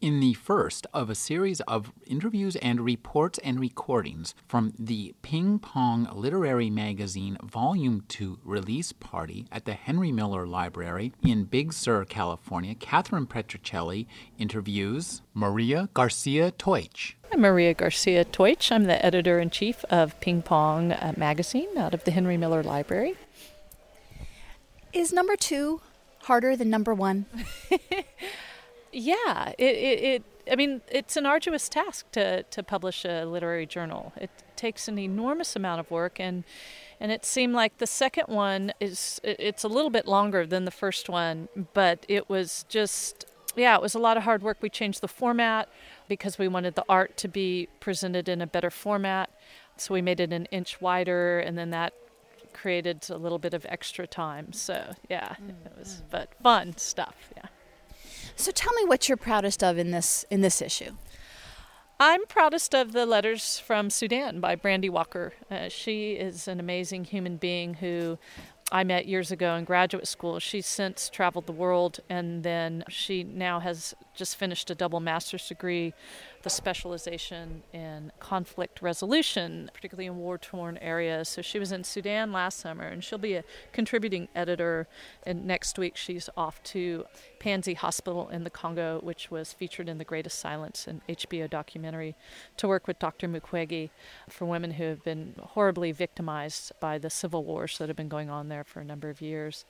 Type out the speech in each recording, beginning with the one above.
In the first of a series of interviews and reports and recordings from the Ping Pong Literary Magazine Volume 2 release party at the Henry Miller Library in Big Sur, California, Catherine Petricelli interviews Maria Garcia Teutsch. I'm Maria Garcia Teutsch. I'm the editor in chief of Ping Pong uh, Magazine out of the Henry Miller Library. Is number two harder than number one? Yeah, it, it, it, I mean, it's an arduous task to, to publish a literary journal. It takes an enormous amount of work, and and it seemed like the second one is it's a little bit longer than the first one, but it was just yeah, it was a lot of hard work. We changed the format because we wanted the art to be presented in a better format. So we made it an inch wider, and then that created a little bit of extra time. So yeah, mm, it was but fun stuff. Yeah. So tell me what you're proudest of in this in this issue. I'm proudest of the letters from Sudan by Brandy Walker. Uh, she is an amazing human being who I met years ago in graduate school. She's since traveled the world and then she now has just finished a double master's degree the specialization in conflict resolution, particularly in war torn areas. So she was in Sudan last summer, and she'll be a contributing editor. And next week, she's off to Panzi Hospital in the Congo, which was featured in The Greatest Silence, an HBO documentary, to work with Dr. Mukwege for women who have been horribly victimized by the civil wars that have been going on there for a number of years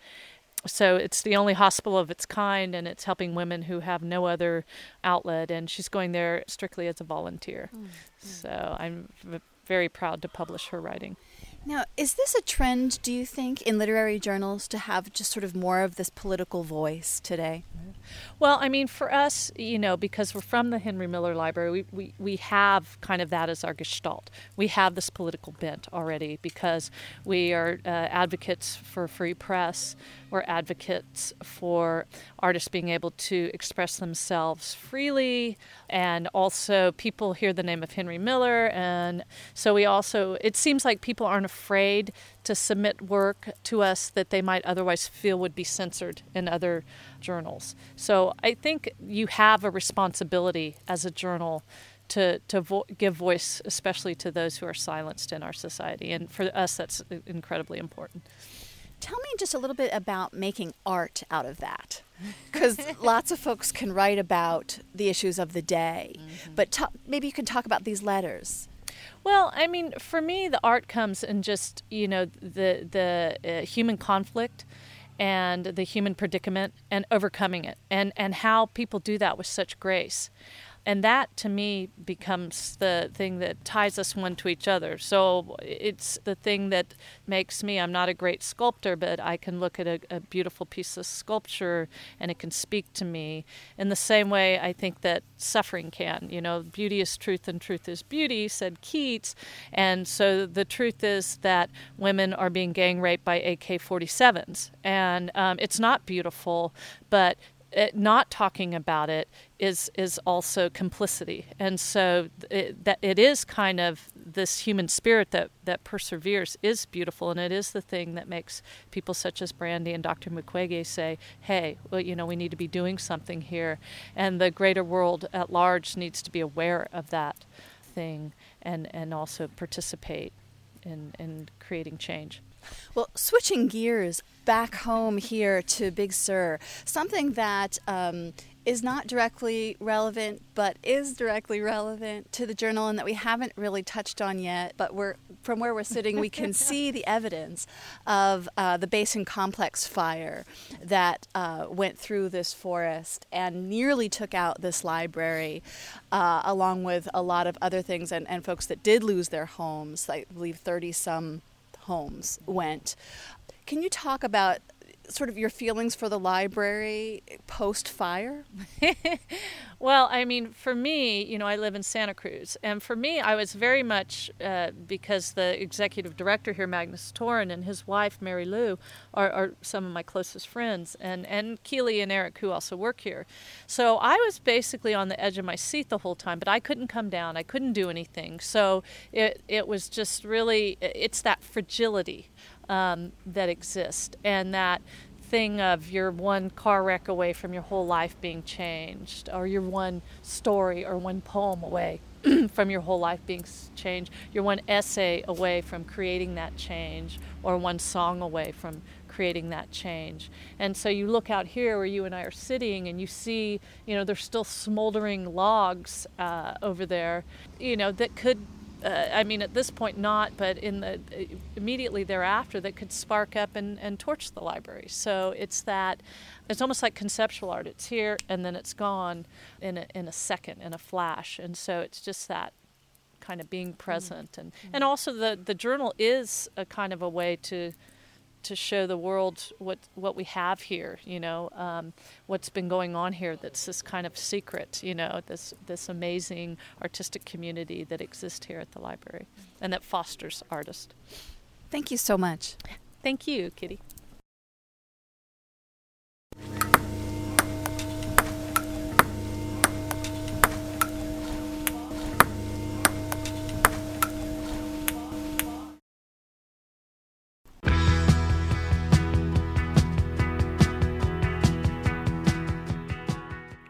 so it's the only hospital of its kind and it's helping women who have no other outlet and she's going there strictly as a volunteer mm-hmm. so i'm v- very proud to publish her writing now, is this a trend, do you think, in literary journals to have just sort of more of this political voice today? Well, I mean, for us, you know, because we're from the Henry Miller Library, we, we, we have kind of that as our gestalt. We have this political bent already because we are uh, advocates for free press. We're advocates for artists being able to express themselves freely. And also, people hear the name of Henry Miller. And so we also, it seems like people aren't afraid to submit work to us that they might otherwise feel would be censored in other journals. So I think you have a responsibility as a journal to to vo- give voice, especially to those who are silenced in our society, and for us, that's incredibly important. Tell me just a little bit about making art out of that. Because lots of folks can write about the issues of the day, mm-hmm. but t- maybe you can talk about these letters. Well, I mean, for me, the art comes in just you know the the uh, human conflict and the human predicament and overcoming it, and and how people do that with such grace and that to me becomes the thing that ties us one to each other. So it's the thing that makes me i'm not a great sculptor but i can look at a, a, beautiful piece of sculpture and it can speak to me. In the same way i think that suffering can you know beauty is truth and truth is beauty said keats. And so the truth is that women are being gang raped by ak-47s and um, it's not beautiful but it, not talking about it is is also complicity, and so it, that it is kind of this human spirit that that perseveres is beautiful, and it is the thing that makes people such as Brandy and Dr. Mukwege say, "Hey, well, you know, we need to be doing something here," and the greater world at large needs to be aware of that thing and and also participate in in creating change. Well, switching gears back home here to Big Sur, something that um, is not directly relevant, but is directly relevant to the journal, and that we haven't really touched on yet. But we're from where we're sitting, we can see the evidence of uh, the Basin Complex fire that uh, went through this forest and nearly took out this library, uh, along with a lot of other things, and, and folks that did lose their homes. I believe thirty some homes went. Can you talk about sort of your feelings for the library post fire? well, I mean, for me, you know, I live in Santa Cruz, and for me, I was very much uh, because the executive director here, Magnus Toren, and his wife, Mary Lou, are, are, some of my closest friends, and, and Keely and Eric, who also work here. So I was basically on the edge of my seat the whole time, but I couldn't come down, I couldn't do anything. So it, it was just really, it's that fragility um, that exist, and that thing of you're one car wreck away from your whole life being changed, or you're one story or one poem away from your whole life being changed. You're one essay away from creating that change, or one song away from creating that change. And so you look out here where you and I are sitting, and you see, you know, there's still smoldering logs uh, over there, you know, that could uh, I mean, at this point, not, but in the immediately thereafter, that could spark up and, and torch the library. So it's that, it's almost like conceptual art. It's here and then it's gone in a, in a second, in a flash. And so it's just that kind of being present. Mm-hmm. And, and also, the, the journal is a kind of a way to to show the world what what we have here. You know, um, what's been going on here. That's this kind of secret. You know, this this amazing artistic community that exists here at the library, and that fosters artists. Thank you so much. Thank you, Kitty.